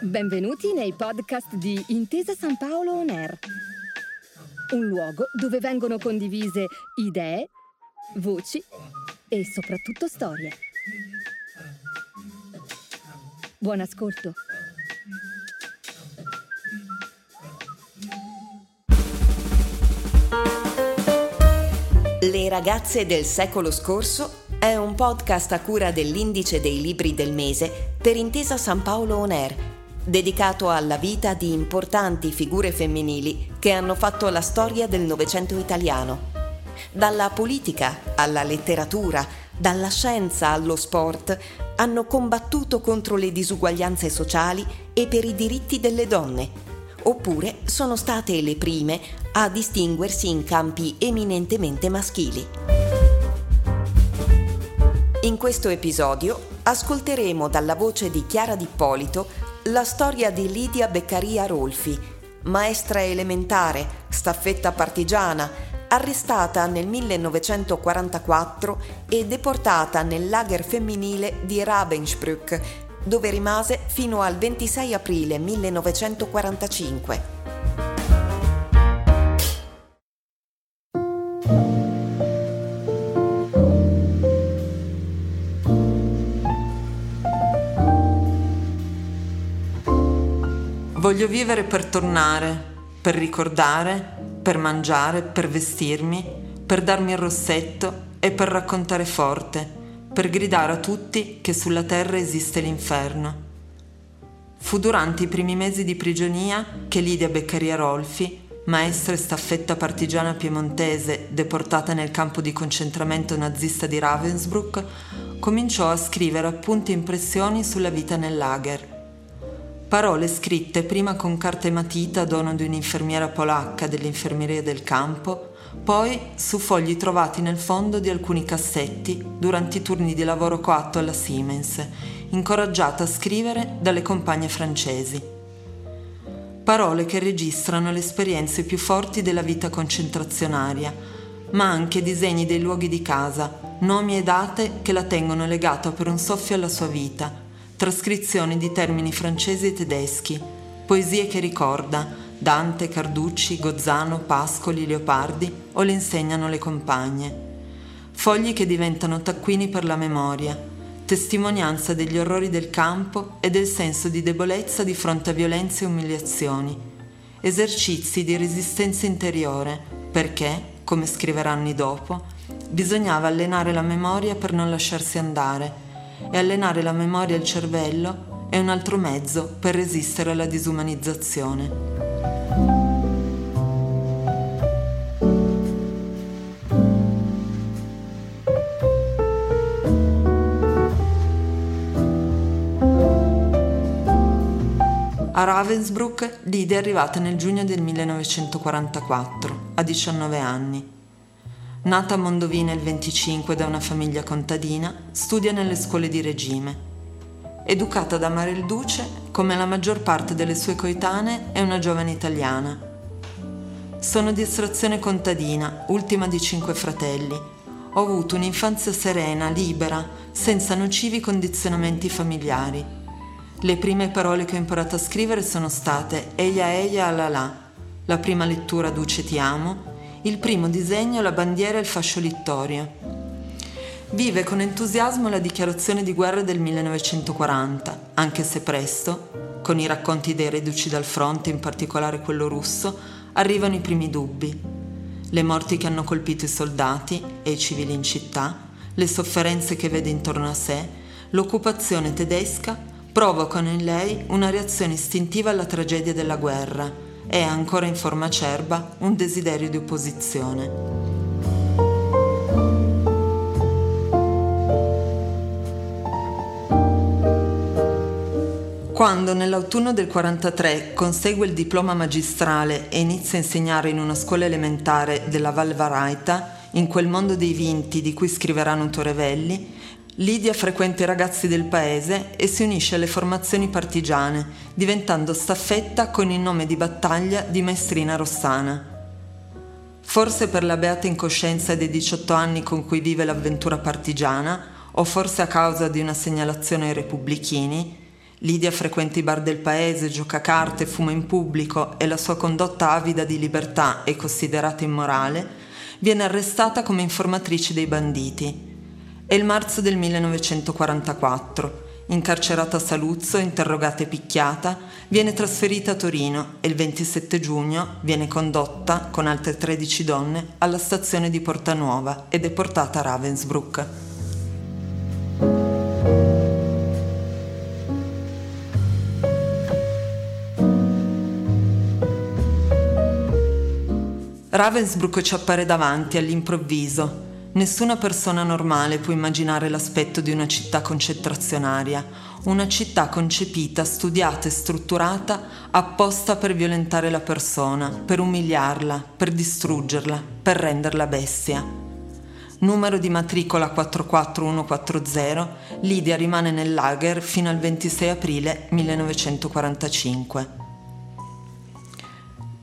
Benvenuti nei podcast di Intesa San Paolo On Air, un luogo dove vengono condivise idee, voci e soprattutto storie. Buon ascolto. Le ragazze del secolo scorso è un podcast a cura dell'Indice dei Libri del Mese per Intesa San Paolo On Air, dedicato alla vita di importanti figure femminili che hanno fatto la storia del Novecento italiano. Dalla politica alla letteratura, dalla scienza allo sport, hanno combattuto contro le disuguaglianze sociali e per i diritti delle donne oppure sono state le prime a distinguersi in campi eminentemente maschili. In questo episodio ascolteremo dalla voce di Chiara D'Ippolito la storia di Lidia Beccaria Rolfi, maestra elementare, staffetta partigiana, arrestata nel 1944 e deportata nel lager femminile di Ravensbrück dove rimase fino al 26 aprile 1945. Voglio vivere per tornare, per ricordare, per mangiare, per vestirmi, per darmi il rossetto e per raccontare forte per gridare a tutti che sulla terra esiste l'inferno. Fu durante i primi mesi di prigionia che Lidia Beccaria Rolfi, maestra e staffetta partigiana piemontese deportata nel campo di concentramento nazista di Ravensbrück, cominciò a scrivere appunti e impressioni sulla vita nel lager. Parole scritte prima con carta e matita dono di un'infermiera polacca dell'infermeria del campo, poi su fogli trovati nel fondo di alcuni cassetti durante i turni di lavoro coatto alla Siemens, incoraggiata a scrivere dalle compagne francesi. Parole che registrano le esperienze più forti della vita concentrazionaria, ma anche disegni dei luoghi di casa, nomi e date che la tengono legata per un soffio alla sua vita, trascrizioni di termini francesi e tedeschi, poesie che ricorda, Dante, Carducci, Gozzano, Pascoli, Leopardi o le insegnano le compagne. Fogli che diventano taccuini per la memoria, testimonianza degli orrori del campo e del senso di debolezza di fronte a violenze e umiliazioni, esercizi di resistenza interiore, perché, come scriverà anni dopo, bisognava allenare la memoria per non lasciarsi andare e allenare la memoria al cervello è un altro mezzo per resistere alla disumanizzazione. A Ravensbrück Lidia è arrivata nel giugno del 1944, a 19 anni. Nata a Mondovina il 25 da una famiglia contadina, studia nelle scuole di regime. Educata da Amare il Duce, come la maggior parte delle sue coetanee, è una giovane italiana. Sono di estrazione contadina, ultima di cinque fratelli. Ho avuto un'infanzia serena, libera, senza nocivi condizionamenti familiari. Le prime parole che ho imparato a scrivere sono state Eia Eia Alala, la prima lettura Duce ti amo, il primo disegno la bandiera e il fascio littorio. Vive con entusiasmo la dichiarazione di guerra del 1940, anche se presto, con i racconti dei reduci dal fronte, in particolare quello russo, arrivano i primi dubbi. Le morti che hanno colpito i soldati e i civili in città, le sofferenze che vede intorno a sé, l'occupazione tedesca provocano in lei una reazione istintiva alla tragedia della guerra e, ancora in forma acerba, un desiderio di opposizione. Quando nell'autunno del 43 consegue il diploma magistrale e inizia a insegnare in una scuola elementare della Val Varaita, in quel mondo dei vinti di cui scriverà Nutorevelli, Lidia frequenta i ragazzi del paese e si unisce alle formazioni partigiane, diventando staffetta con il nome di battaglia di Maestrina Rossana. Forse per la beata incoscienza dei 18 anni con cui vive l'avventura partigiana, o forse a causa di una segnalazione ai repubblichini, Lidia frequenta i bar del paese, gioca a carte, fuma in pubblico e la sua condotta avida di libertà è considerata immorale, viene arrestata come informatrice dei banditi. È il marzo del 1944. Incarcerata a Saluzzo, interrogata e picchiata, viene trasferita a Torino e il 27 giugno viene condotta, con altre 13 donne, alla stazione di Portanuova e deportata a Ravensbrück. Ravensbrück ci appare davanti all'improvviso. Nessuna persona normale può immaginare l'aspetto di una città concentrazionaria, una città concepita, studiata e strutturata apposta per violentare la persona, per umiliarla, per distruggerla, per renderla bestia. Numero di matricola 44140, Lidia rimane nel lager fino al 26 aprile 1945.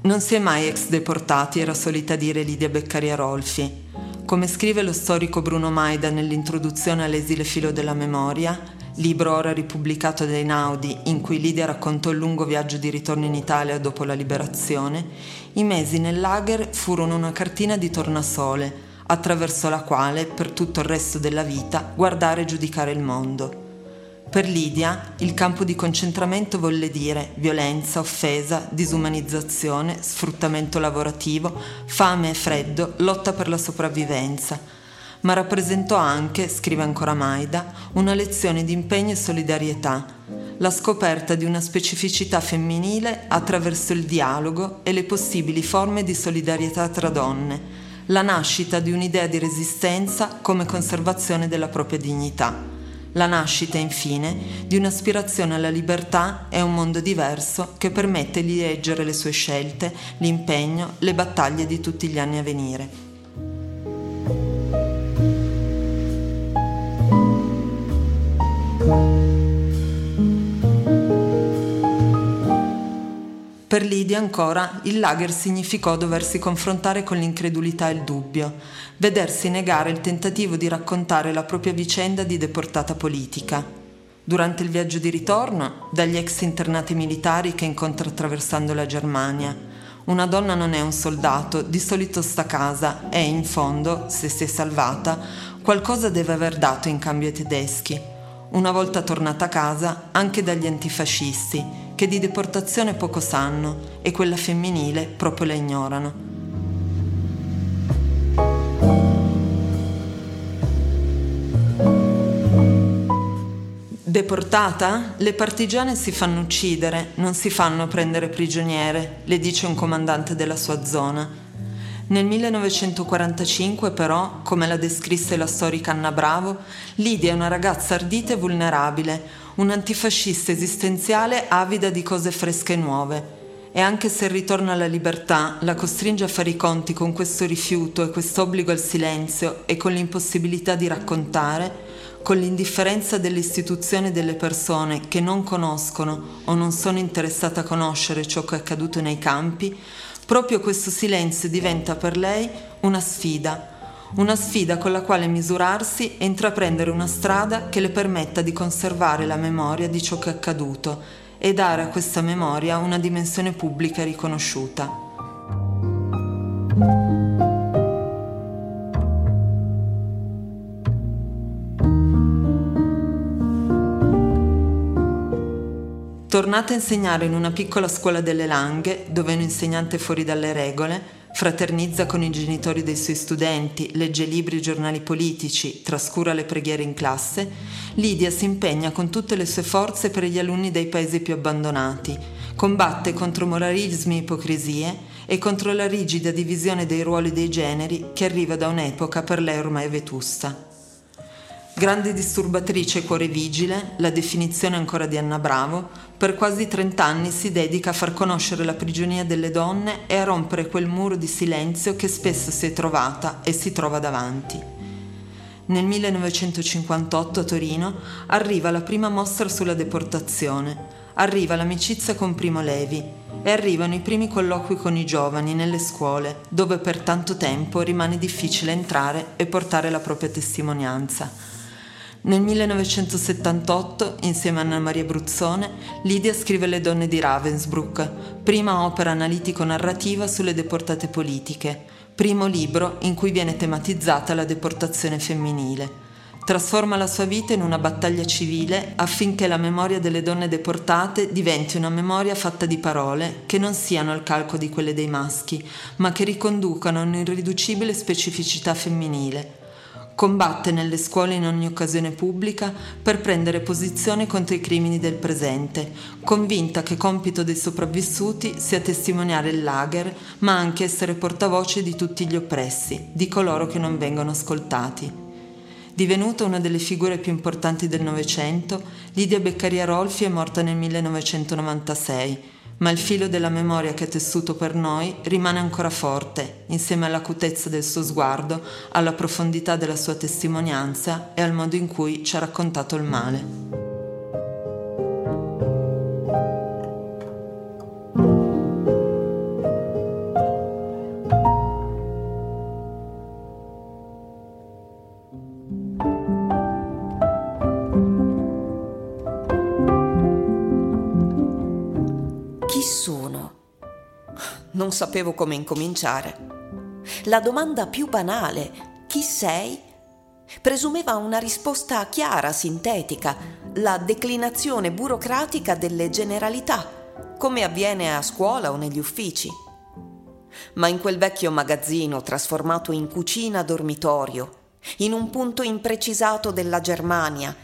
Non si è mai ex deportati, era solita dire Lidia Beccaria Rolfi. Come scrive lo storico Bruno Maida nell'introduzione all'esile filo della memoria, libro ora ripubblicato dai Naudi in cui Lidia raccontò il lungo viaggio di ritorno in Italia dopo la liberazione, i mesi nel lager furono una cartina di tornasole, attraverso la quale, per tutto il resto della vita, guardare e giudicare il mondo. Per Lidia il campo di concentramento volle dire violenza, offesa, disumanizzazione, sfruttamento lavorativo, fame e freddo, lotta per la sopravvivenza, ma rappresentò anche, scrive ancora Maida, una lezione di impegno e solidarietà, la scoperta di una specificità femminile attraverso il dialogo e le possibili forme di solidarietà tra donne, la nascita di un'idea di resistenza come conservazione della propria dignità la nascita, infine, di un'aspirazione alla libertà e a un mondo diverso che permette di leggere le sue scelte, l'impegno, le battaglie di tutti gli anni a venire. Per Lidia ancora il lager significò doversi confrontare con l'incredulità e il dubbio, vedersi negare il tentativo di raccontare la propria vicenda di deportata politica. Durante il viaggio di ritorno, dagli ex internati militari che incontra attraversando la Germania, una donna non è un soldato, di solito sta a casa e, in fondo, se si è salvata, qualcosa deve aver dato in cambio ai tedeschi. Una volta tornata a casa, anche dagli antifascisti, che di deportazione poco sanno e quella femminile proprio la ignorano. Deportata? Le partigiane si fanno uccidere, non si fanno prendere prigioniere, le dice un comandante della sua zona. Nel 1945 però, come la descrisse la storica Anna Bravo, Lidia è una ragazza ardita e vulnerabile, un antifascista esistenziale avida di cose fresche e nuove. E anche se il ritorno alla libertà la costringe a fare i conti con questo rifiuto e questo obbligo al silenzio e con l'impossibilità di raccontare, con l'indifferenza dell'istituzione e delle persone che non conoscono o non sono interessate a conoscere ciò che è accaduto nei campi, proprio questo silenzio diventa per lei una sfida, una sfida con la quale misurarsi e intraprendere una strada che le permetta di conservare la memoria di ciò che è accaduto e dare a questa memoria una dimensione pubblica riconosciuta. Tornata a insegnare in una piccola scuola delle Langhe, dove un insegnante fuori dalle regole, Fraternizza con i genitori dei suoi studenti, legge libri e giornali politici, trascura le preghiere in classe, Lidia si impegna con tutte le sue forze per gli alunni dei paesi più abbandonati, combatte contro moralismi e ipocrisie e contro la rigida divisione dei ruoli dei generi che arriva da un'epoca per lei ormai vetusta. Grande disturbatrice cuore vigile, la definizione ancora di Anna Bravo, per quasi 30 anni si dedica a far conoscere la prigionia delle donne e a rompere quel muro di silenzio che spesso si è trovata e si trova davanti. Nel 1958 a Torino arriva la prima mostra sulla deportazione, arriva l'amicizia con Primo Levi e arrivano i primi colloqui con i giovani nelle scuole, dove per tanto tempo rimane difficile entrare e portare la propria testimonianza. Nel 1978, insieme a Anna Maria Bruzzone, Lidia scrive Le donne di Ravensbrück, prima opera analitico-narrativa sulle deportate politiche, primo libro in cui viene tematizzata la deportazione femminile. Trasforma la sua vita in una battaglia civile affinché la memoria delle donne deportate diventi una memoria fatta di parole che non siano al calco di quelle dei maschi, ma che riconducano un'irriducibile specificità femminile Combatte nelle scuole in ogni occasione pubblica per prendere posizione contro i crimini del presente, convinta che compito dei sopravvissuti sia testimoniare il lager, ma anche essere portavoce di tutti gli oppressi, di coloro che non vengono ascoltati. Divenuta una delle figure più importanti del Novecento, Lidia Beccaria Rolfi è morta nel 1996 ma il filo della memoria che ha tessuto per noi rimane ancora forte, insieme all'acutezza del suo sguardo, alla profondità della sua testimonianza e al modo in cui ci ha raccontato il male. Sapevo come incominciare. La domanda più banale, chi sei? Presumeva una risposta chiara, sintetica, la declinazione burocratica delle generalità, come avviene a scuola o negli uffici. Ma in quel vecchio magazzino trasformato in cucina dormitorio, in un punto imprecisato della Germania,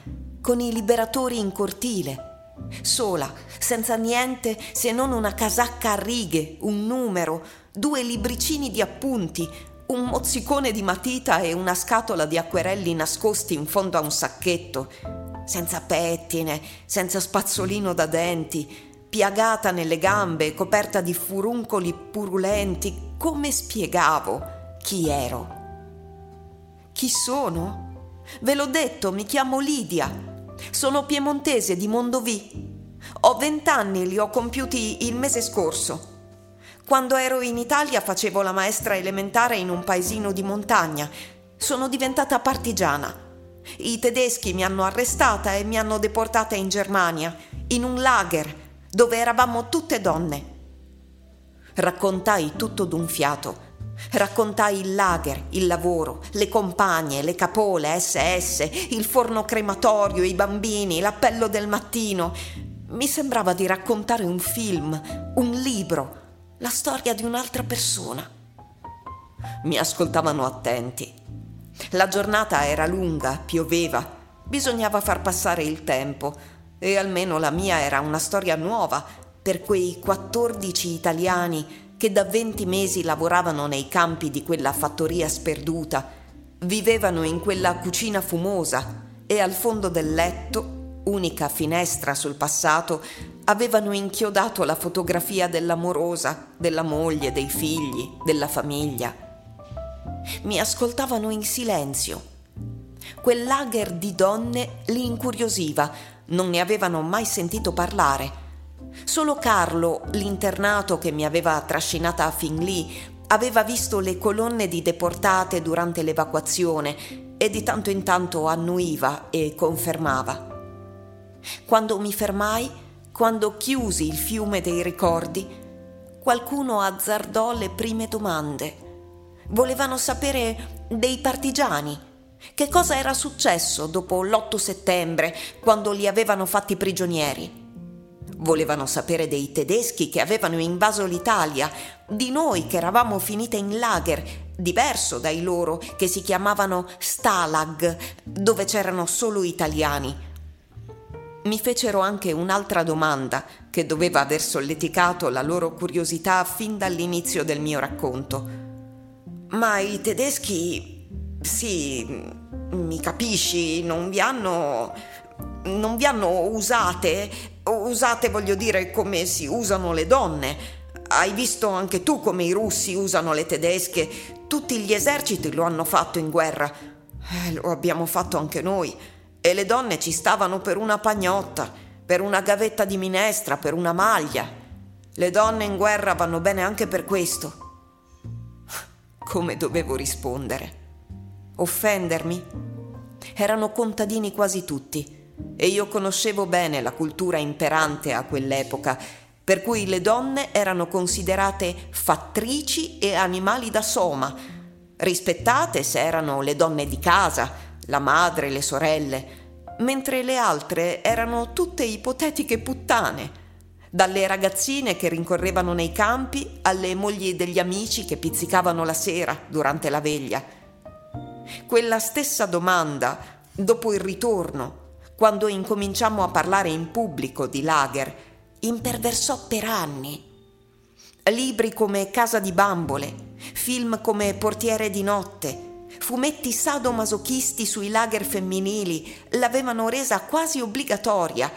con i liberatori in cortile, sola, senza niente se non una casacca a righe, un numero, due libricini di appunti, un mozzicone di matita e una scatola di acquerelli nascosti in fondo a un sacchetto, senza pettine, senza spazzolino da denti, piagata nelle gambe, coperta di furuncoli purulenti, come spiegavo chi ero? Chi sono? Ve l'ho detto, mi chiamo Lidia sono piemontese di Mondovì. Ho vent'anni, li ho compiuti il mese scorso. Quando ero in Italia facevo la maestra elementare in un paesino di montagna. Sono diventata partigiana. I tedeschi mi hanno arrestata e mi hanno deportata in Germania, in un lager, dove eravamo tutte donne. Raccontai tutto d'un fiato Raccontai il lager, il lavoro, le compagne, le capole, SS, il forno crematorio, i bambini, l'appello del mattino. Mi sembrava di raccontare un film, un libro, la storia di un'altra persona. Mi ascoltavano attenti. La giornata era lunga, pioveva, bisognava far passare il tempo e almeno la mia era una storia nuova per quei 14 italiani che da 20 mesi lavoravano nei campi di quella fattoria sperduta, vivevano in quella cucina fumosa e al fondo del letto, unica finestra sul passato, avevano inchiodato la fotografia dell'amorosa, della moglie, dei figli, della famiglia. Mi ascoltavano in silenzio. Quel lager di donne li incuriosiva, non ne avevano mai sentito parlare Solo Carlo, l'internato che mi aveva trascinata fin lì, aveva visto le colonne di deportate durante l'evacuazione e di tanto in tanto annuiva e confermava. Quando mi fermai, quando chiusi il fiume dei ricordi, qualcuno azzardò le prime domande. Volevano sapere dei partigiani. Che cosa era successo dopo l'8 settembre, quando li avevano fatti prigionieri? Volevano sapere dei tedeschi che avevano invaso l'Italia, di noi che eravamo finite in lager, diverso dai loro che si chiamavano Stalag, dove c'erano solo italiani. Mi fecero anche un'altra domanda che doveva aver solleticato la loro curiosità fin dall'inizio del mio racconto. Ma i tedeschi... sì, mi capisci, non vi hanno... non vi hanno usate Usate, voglio dire, come si usano le donne. Hai visto anche tu come i russi usano le tedesche. Tutti gli eserciti lo hanno fatto in guerra. Eh, lo abbiamo fatto anche noi. E le donne ci stavano per una pagnotta, per una gavetta di minestra, per una maglia. Le donne in guerra vanno bene anche per questo. Come dovevo rispondere? Offendermi? Erano contadini quasi tutti e io conoscevo bene la cultura imperante a quell'epoca, per cui le donne erano considerate fattrici e animali da soma, rispettate se erano le donne di casa, la madre, le sorelle, mentre le altre erano tutte ipotetiche puttane, dalle ragazzine che rincorrevano nei campi alle mogli degli amici che pizzicavano la sera durante la veglia. Quella stessa domanda, dopo il ritorno, quando incominciammo a parlare in pubblico di lager, imperversò per anni. Libri come Casa di bambole, film come Portiere di notte, fumetti sadomasochisti sui lager femminili l'avevano resa quasi obbligatoria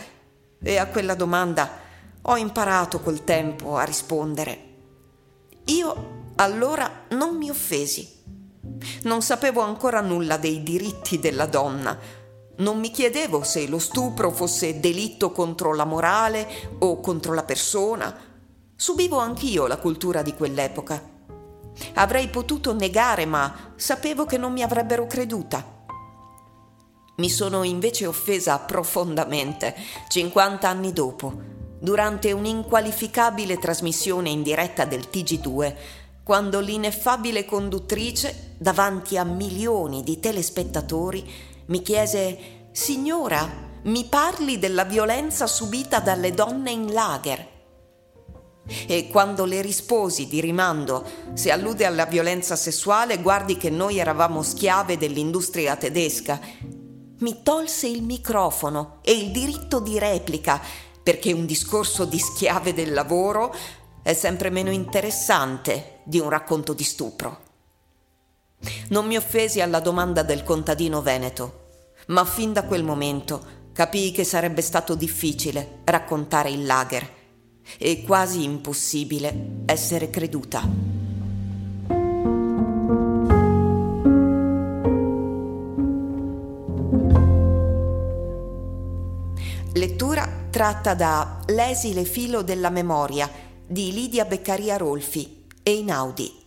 e a quella domanda ho imparato col tempo a rispondere. Io allora non mi offesi. Non sapevo ancora nulla dei diritti della donna, non mi chiedevo se lo stupro fosse delitto contro la morale o contro la persona. Subivo anch'io la cultura di quell'epoca. Avrei potuto negare, ma sapevo che non mi avrebbero creduta. Mi sono invece offesa profondamente 50 anni dopo, durante un'inqualificabile trasmissione in diretta del TG2, quando l'ineffabile conduttrice, davanti a milioni di telespettatori, mi chiese Signora, mi parli della violenza subita dalle donne in lager. E quando le risposi di rimando, se allude alla violenza sessuale, guardi che noi eravamo schiave dell'industria tedesca, mi tolse il microfono e il diritto di replica, perché un discorso di schiave del lavoro è sempre meno interessante di un racconto di stupro. Non mi offesi alla domanda del contadino veneto, ma fin da quel momento capii che sarebbe stato difficile raccontare il lager e quasi impossibile essere creduta. Lettura tratta da L'esile filo della memoria di Lidia Beccaria Rolfi e Inaudi.